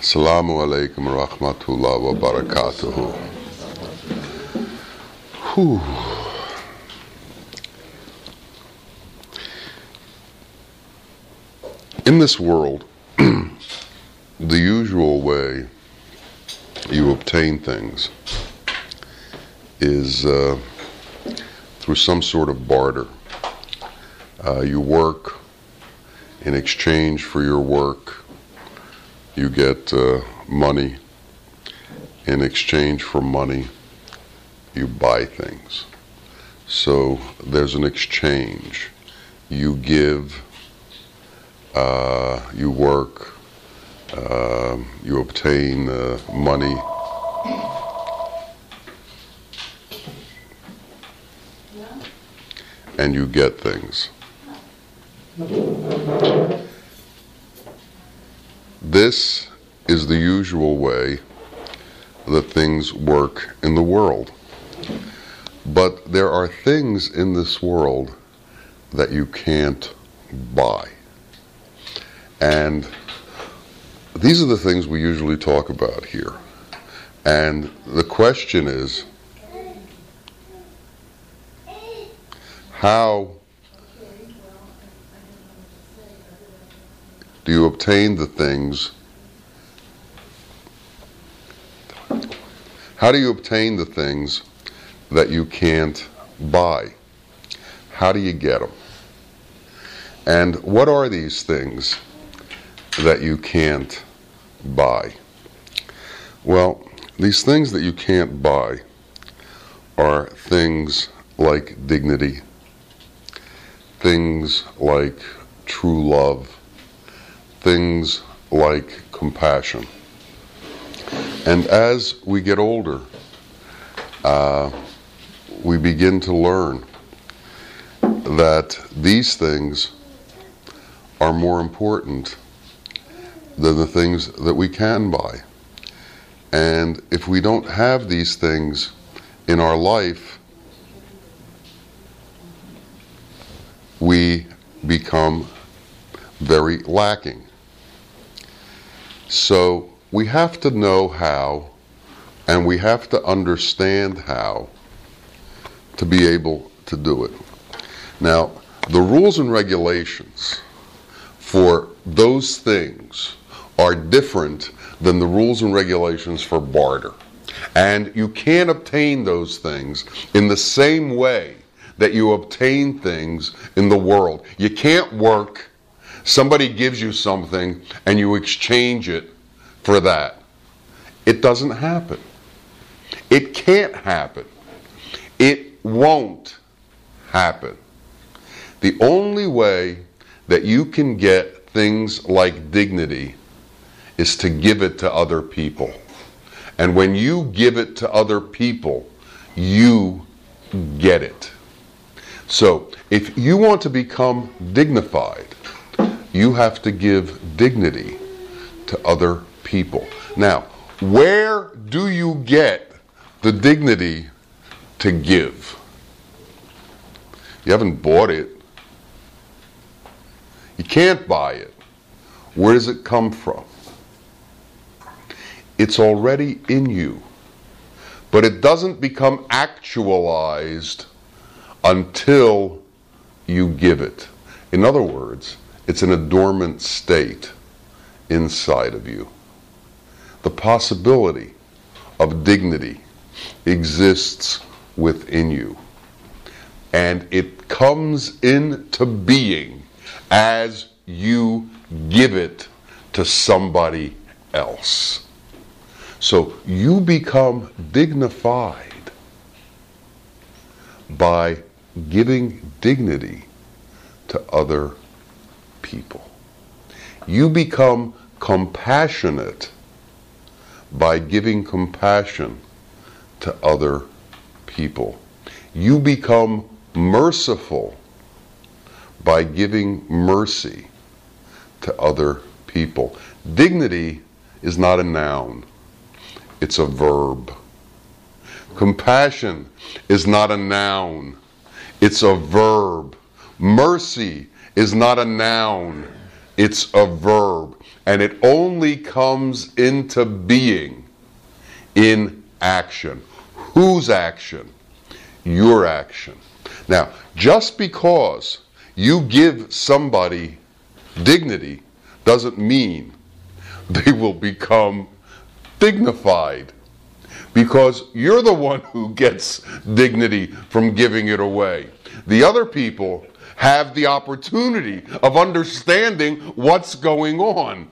Assalamu alaikum rahmatullah wa barakatuhu. Whew. In this world, the usual way you obtain things is uh, through some sort of barter. Uh, you work in exchange for your work, you get uh, money. In exchange for money, you buy things. So there's an exchange. You give, uh, you work, uh, you obtain uh, money. And you get things. This is the usual way that things work in the world. But there are things in this world that you can't buy. And these are the things we usually talk about here. And the question is how do you obtain the things? How do you obtain the things that you can't buy? How do you get them? And what are these things that you can't buy? Well, these things that you can't buy are things like dignity, things like true love, things like compassion. And as we get older, uh, we begin to learn that these things are more important than the things that we can buy. And if we don't have these things in our life, we become very lacking. So we have to know how and we have to understand how to be able to do it. Now, the rules and regulations for those things are different than the rules and regulations for barter. And you can't obtain those things in the same way that you obtain things in the world. You can't work, somebody gives you something, and you exchange it for that. It doesn't happen. It can't happen. It won't happen. The only way that you can get things like dignity is to give it to other people. And when you give it to other people, you get it. So, if you want to become dignified, you have to give dignity to other people. Now, where do you get the dignity to give? You haven't bought it. You can't buy it. Where does it come from? It's already in you. But it doesn't become actualized until you give it. In other words, it's in a dormant state inside of you. The possibility of dignity exists within you. And it comes into being as you give it to somebody else. So you become dignified by giving dignity to other people. You become compassionate by giving compassion to other people. You become merciful by giving mercy to other people. Dignity is not a noun, it's a verb. Compassion is not a noun, it's a verb. Mercy is not a noun, it's a verb. And it only comes into being in action. Whose action? Your action. Now, just because you give somebody dignity doesn't mean they will become dignified because you're the one who gets dignity from giving it away. The other people have the opportunity of understanding what's going on.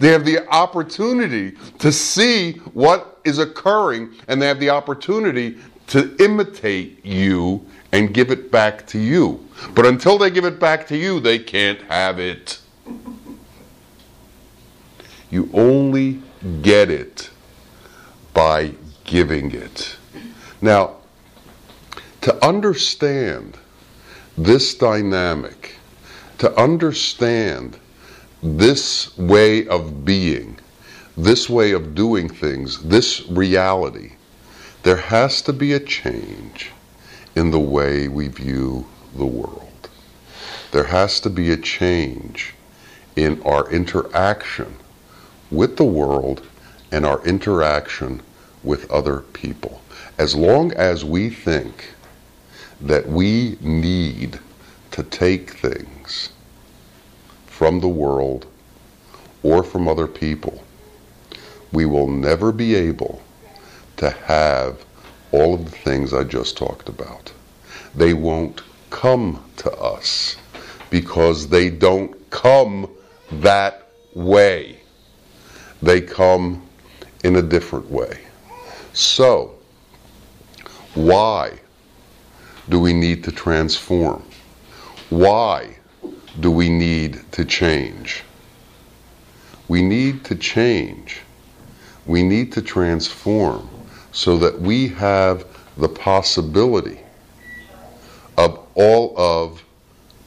They have the opportunity to see what is occurring, and they have the opportunity to imitate you and give it back to you. But until they give it back to you, they can't have it. You only get it by giving it. Now, to understand this dynamic, to understand this way of being, this way of doing things, this reality, there has to be a change in the way we view the world. There has to be a change in our interaction with the world and our interaction with other people. As long as we think that we need to take things from the world or from other people, we will never be able to have all of the things I just talked about. They won't come to us because they don't come that way. They come in a different way. So, why do we need to transform? Why do we need to change? We need to change. We need to transform so that we have the possibility of all of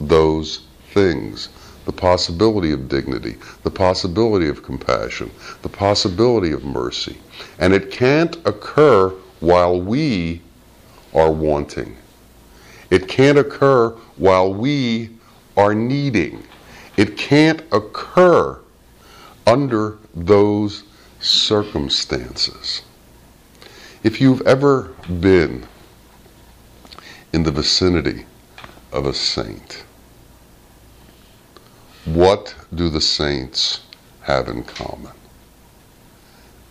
those things the possibility of dignity, the possibility of compassion, the possibility of mercy. And it can't occur while we are wanting. It can't occur while we are needing. It can't occur under those circumstances. If you've ever been in the vicinity of a saint, what do the saints have in common?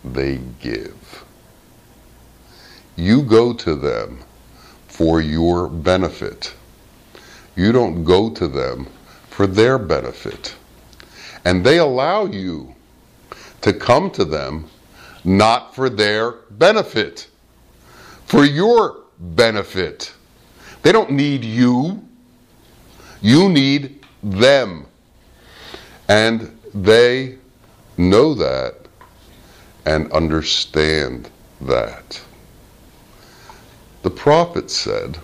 They give. You go to them for your benefit. You don't go to them for their benefit. And they allow you to come to them not for their benefit, for your benefit. They don't need you, you need them. And they know that and understand that. The prophet said,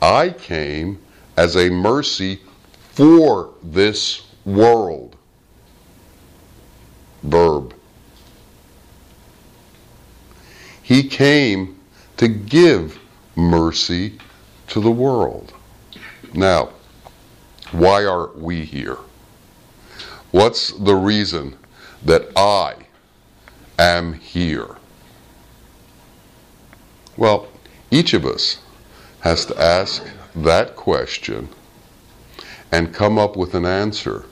I came as a mercy for this world. Verb. He came to give mercy to the world. Now, why are we here? What's the reason that I am here? Well, each of us has to ask that question and come up with an answer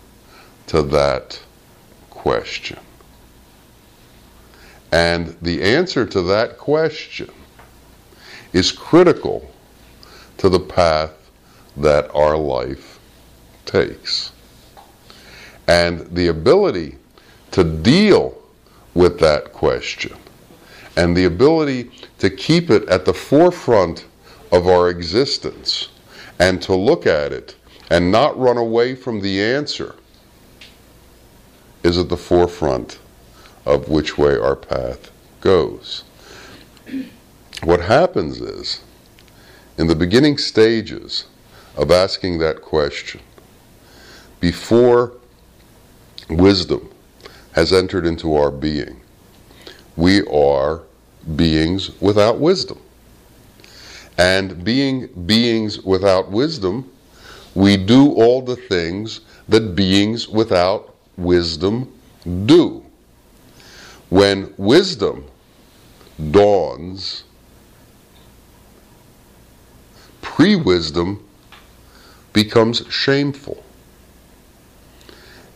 to that question. And the answer to that question is critical to the path that our life takes. And the ability to deal with that question and the ability to keep it at the forefront of our existence and to look at it and not run away from the answer is at the forefront of which way our path goes. What happens is, in the beginning stages of asking that question, before wisdom has entered into our being. We are beings without wisdom. And being beings without wisdom, we do all the things that beings without wisdom do. When wisdom dawns, pre wisdom becomes shameful.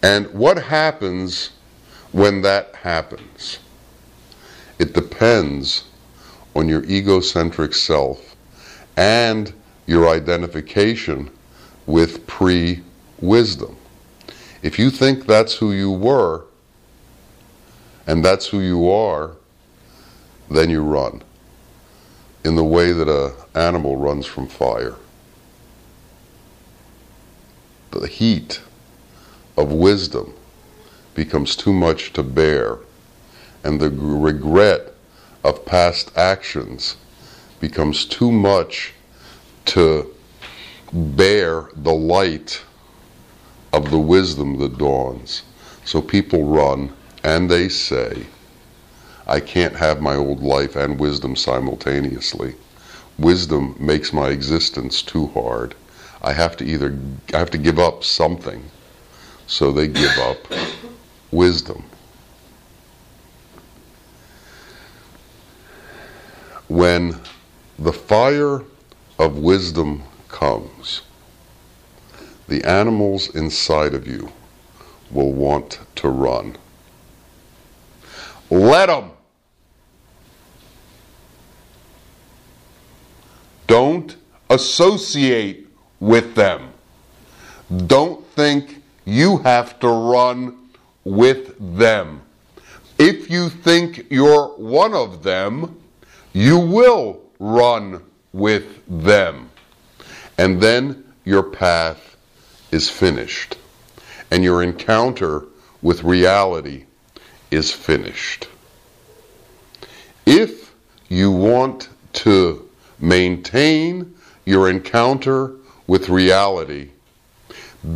And what happens when that happens? Depends on your egocentric self and your identification with pre wisdom. If you think that's who you were and that's who you are, then you run in the way that an animal runs from fire. The heat of wisdom becomes too much to bear, and the regret of past actions becomes too much to bear the light of the wisdom that dawns. So people run and they say, I can't have my old life and wisdom simultaneously. Wisdom makes my existence too hard. I have to either I have to give up something. So they give up wisdom. When the fire of wisdom comes, the animals inside of you will want to run. Let them. Don't associate with them. Don't think you have to run with them. If you think you're one of them, you will run with them. And then your path is finished. And your encounter with reality is finished. If you want to maintain your encounter with reality,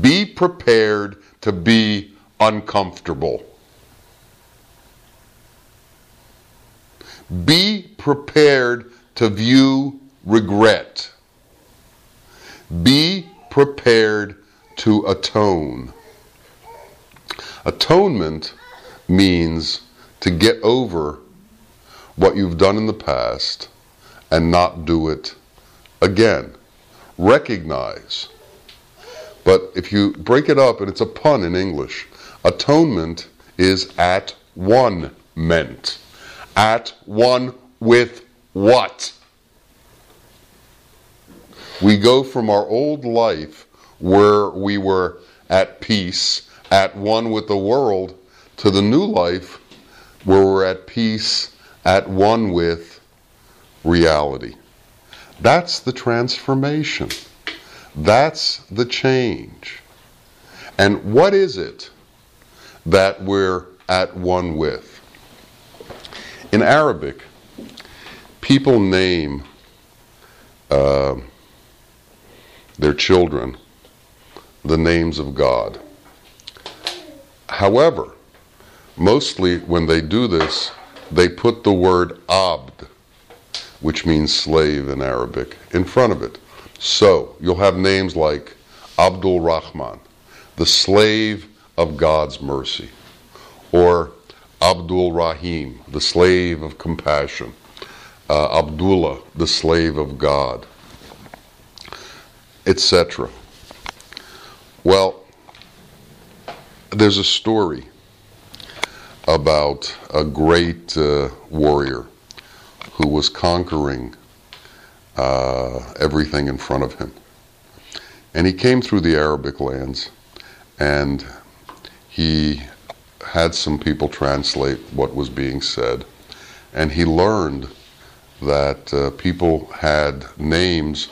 be prepared to be uncomfortable. Be prepared to view regret. Be prepared to atone. Atonement means to get over what you've done in the past and not do it again. Recognize. But if you break it up, and it's a pun in English, atonement is at one meant. At one with what? We go from our old life where we were at peace, at one with the world, to the new life where we're at peace, at one with reality. That's the transformation. That's the change. And what is it that we're at one with? In Arabic, people name uh, their children the names of God. However, mostly when they do this, they put the word abd, which means slave in Arabic, in front of it. So you'll have names like Abdul Rahman, the slave of God's mercy, or Abdul Rahim, the slave of compassion, uh, Abdullah, the slave of God, etc. Well, there's a story about a great uh, warrior who was conquering uh, everything in front of him. And he came through the Arabic lands and he had some people translate what was being said. And he learned that uh, people had names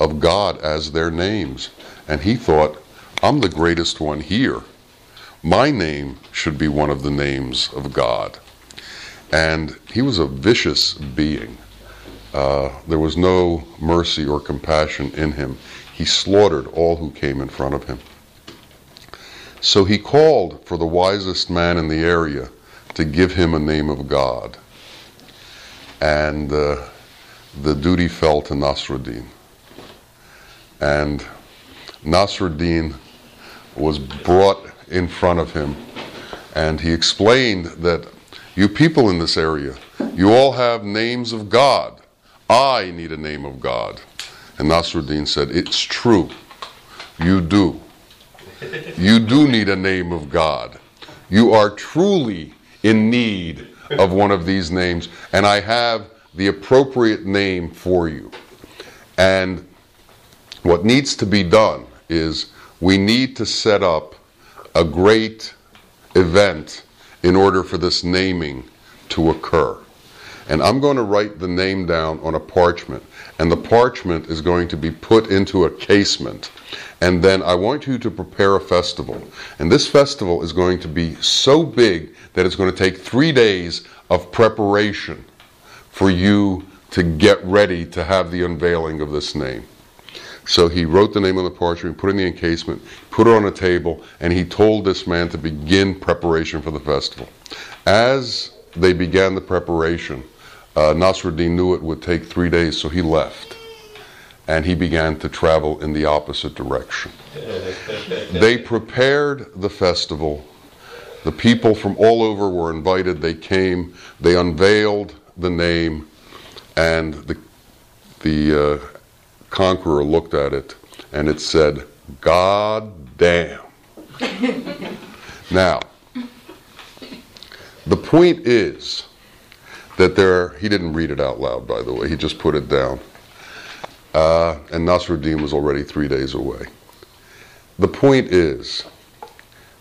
of God as their names. And he thought, I'm the greatest one here my name should be one of the names of God. And he was a vicious being. Uh, there was no mercy or compassion in him. He slaughtered all who came in front of him. So he called for the wisest man in the area to give him a name of God. And uh, the duty fell to Nasruddin. And Nasruddin was brought in front of him And he explained that you people in this area, you all have names of God. I need a name of God. And Nasruddin said, It's true. You do. You do need a name of God. You are truly in need of one of these names, and I have the appropriate name for you. And what needs to be done is we need to set up a great event in order for this naming to occur. And I'm going to write the name down on a parchment, and the parchment is going to be put into a casement. And then I want you to prepare a festival. And this festival is going to be so big that it's going to take three days of preparation for you to get ready to have the unveiling of this name. So he wrote the name on the parchment, put it in the encasement, put it on a table, and he told this man to begin preparation for the festival. As they began the preparation, uh, Nasruddin knew it would take three days, so he left. And he began to travel in the opposite direction. they prepared the festival. The people from all over were invited. They came, they unveiled the name, and the, the uh, conqueror looked at it and it said, God damn. now, the point is that there, he didn't read it out loud, by the way, he just put it down. Uh, and Nasruddin was already three days away. The point is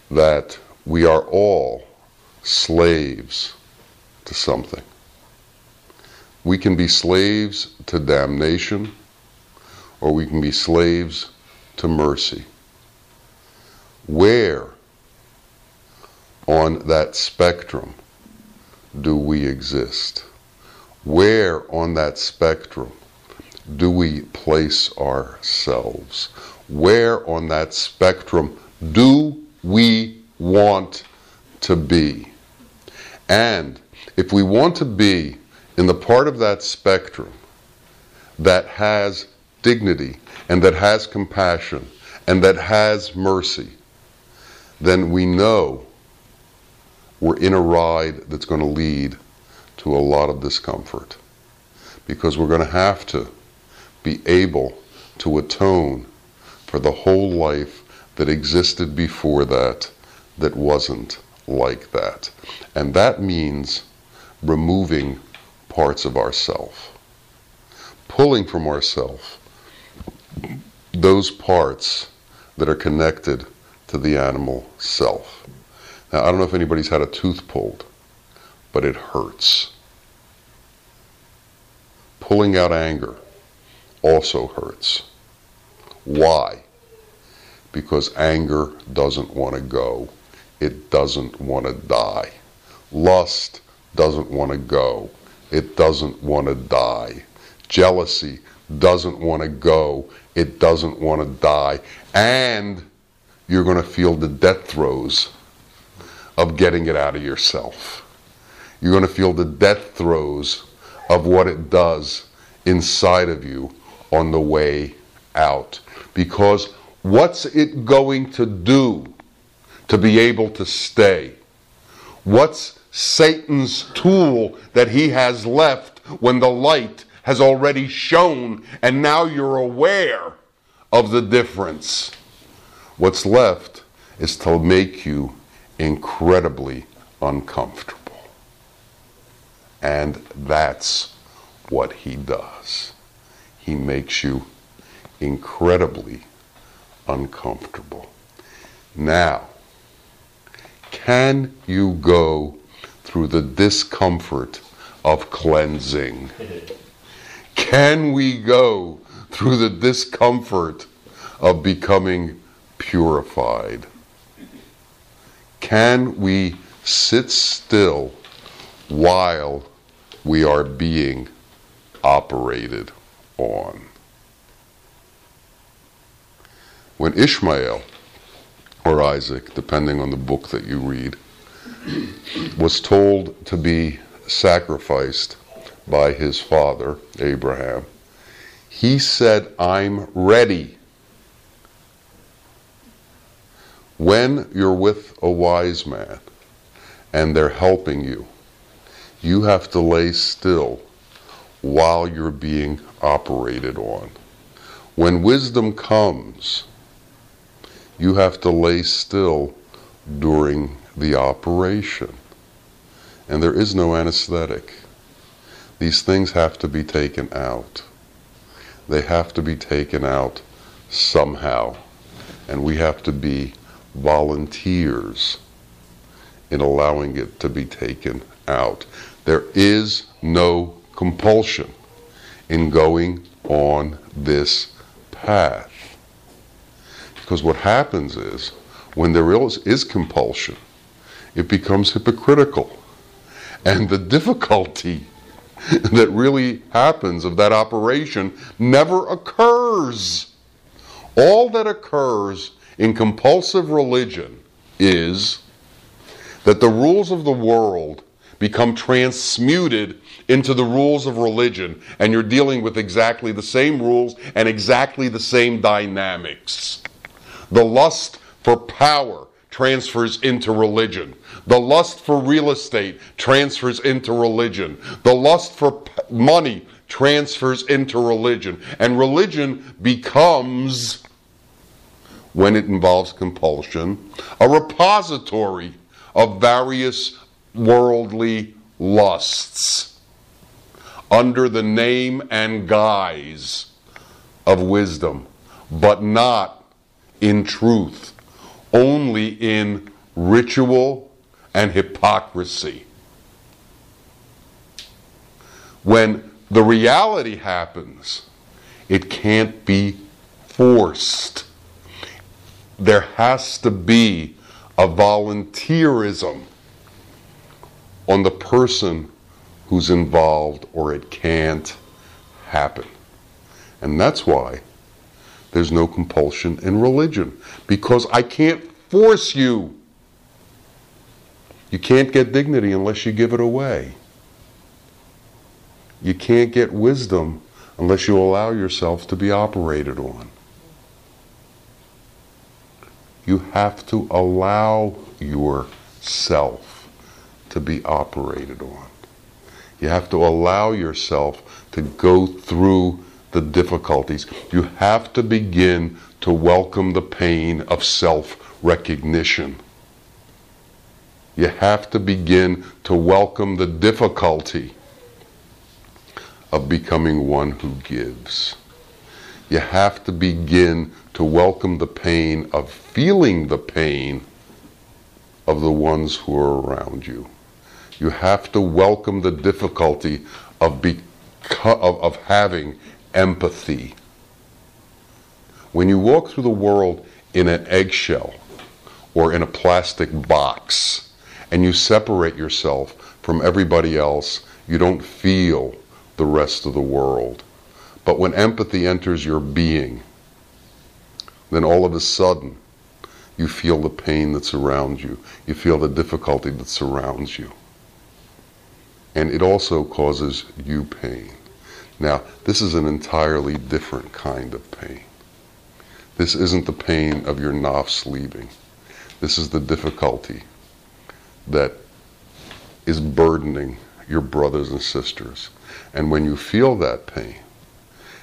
that we are all slaves to something. We can be slaves to damnation or we can be slaves to mercy. Where on that spectrum do we exist? Where on that spectrum do we place ourselves? Where on that spectrum do we want to be? And if we want to be in the part of that spectrum that has dignity and that has compassion and that has mercy, then we know we're in a ride that's going to lead to a lot of discomfort. Because we're going to have to be able to atone for the whole life that existed before that that wasn't like that. And that means removing parts of ourself, pulling from ourself those parts that are connected to the animal self. Now, I don't know if anybody's had a tooth pulled, but it hurts. Pulling out anger also hurts. Why? Because anger doesn't want to go. It doesn't want to die. Lust doesn't want to go. It doesn't want to die. Jealousy doesn't want to go. It doesn't want to die. And you're going to feel the death throes of getting it out of yourself. You're going to feel the death throes of what it does inside of you on the way out. Because what's it going to do to be able to stay? What's Satan's tool that he has left when the light has already shone and now you're aware of the difference? What's left is to make you incredibly uncomfortable. And that's what he does. He makes you incredibly uncomfortable. Now, can you go through the discomfort of cleansing? Can we go through the discomfort of becoming purified? Can we sit still while we are being operated on? When Ishmael, or Isaac, depending on the book that you read, was told to be sacrificed by his father, Abraham, he said, I'm ready. When you're with a wise man and they're helping you, you have to lay still while you're being operated on. When wisdom comes, you have to lay still during the operation. And there is no anesthetic. These things have to be taken out. They have to be taken out somehow. And we have to be volunteers in allowing it to be taken out. There is no compulsion in going on this path. Because what happens is, when there is, is compulsion, it becomes hypocritical. And the difficulty that really happens of that operation never occurs. All that occurs in compulsive religion is that the rules of the world become transmuted into the rules of religion, and you're dealing with exactly the same rules and exactly the same dynamics. The lust for power transfers into religion. The lust for real estate transfers into religion. The lust for money transfers into religion. And religion becomes, when it involves compulsion, a repository of various worldly lusts under the name and guise of wisdom, but not in truth, only in ritual and hypocrisy. When the reality happens, it can't be forced. There has to be a volunteerism on the person who's involved, or it can't happen. And that's why there's no compulsion in religion, because I can't force you. You can't get dignity unless you give it away. You can't get wisdom unless you allow yourself to be operated on. You have to allow yourself to be operated on. You have to allow yourself to go through the difficulties. You have to begin to welcome the pain of self recognition. You have to begin to welcome the difficulty of becoming one who gives. You have to begin to welcome the pain of feeling the pain of the ones who are around you. You have to welcome the difficulty of, of, of having empathy. When you walk through the world in an eggshell or in a plastic box and you separate yourself from everybody else, you don't feel the rest of the world. But when empathy enters your being, then all of a sudden you feel the pain that surrounds you. You feel the difficulty that surrounds you. And it also causes you pain. Now, this is an entirely different kind of pain. This isn't the pain of your nafs leaving. This is the difficulty that is burdening your brothers and sisters. And when you feel that pain,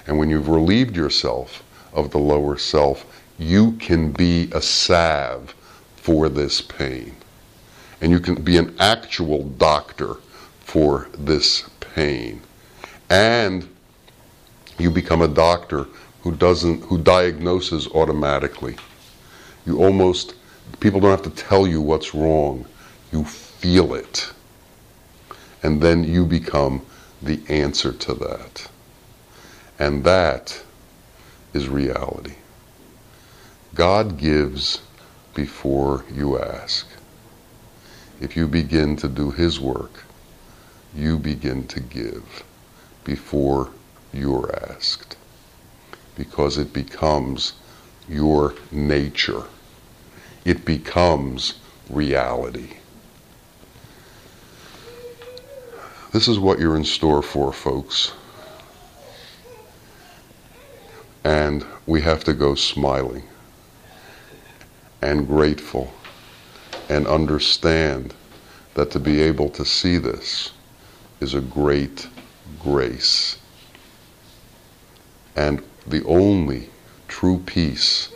and when you've relieved yourself of the lower self, you can be a salve for this pain. And you can be an actual doctor for this pain. And you become a doctor who doesn't who diagnoses automatically. You almost people don't have to tell you what's wrong. You feel it. And then you become the answer to that. And that is reality. God gives before you ask. If you begin to do His work, you begin to give before you're asked. Because it becomes your nature. It becomes reality. This is what you're in store for, folks. And we have to go smiling and grateful and understand that to be able to see this is a great grace. And the only true peace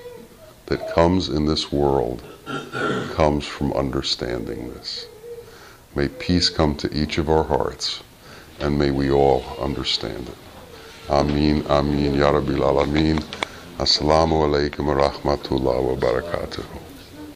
that comes in this world comes from understanding this. May peace come to each of our hearts, and may we all understand it. Ameen, Ameen, Ya Rabbil Alameen. Assalamu alaikum wa rahmatullah wa barakatuh.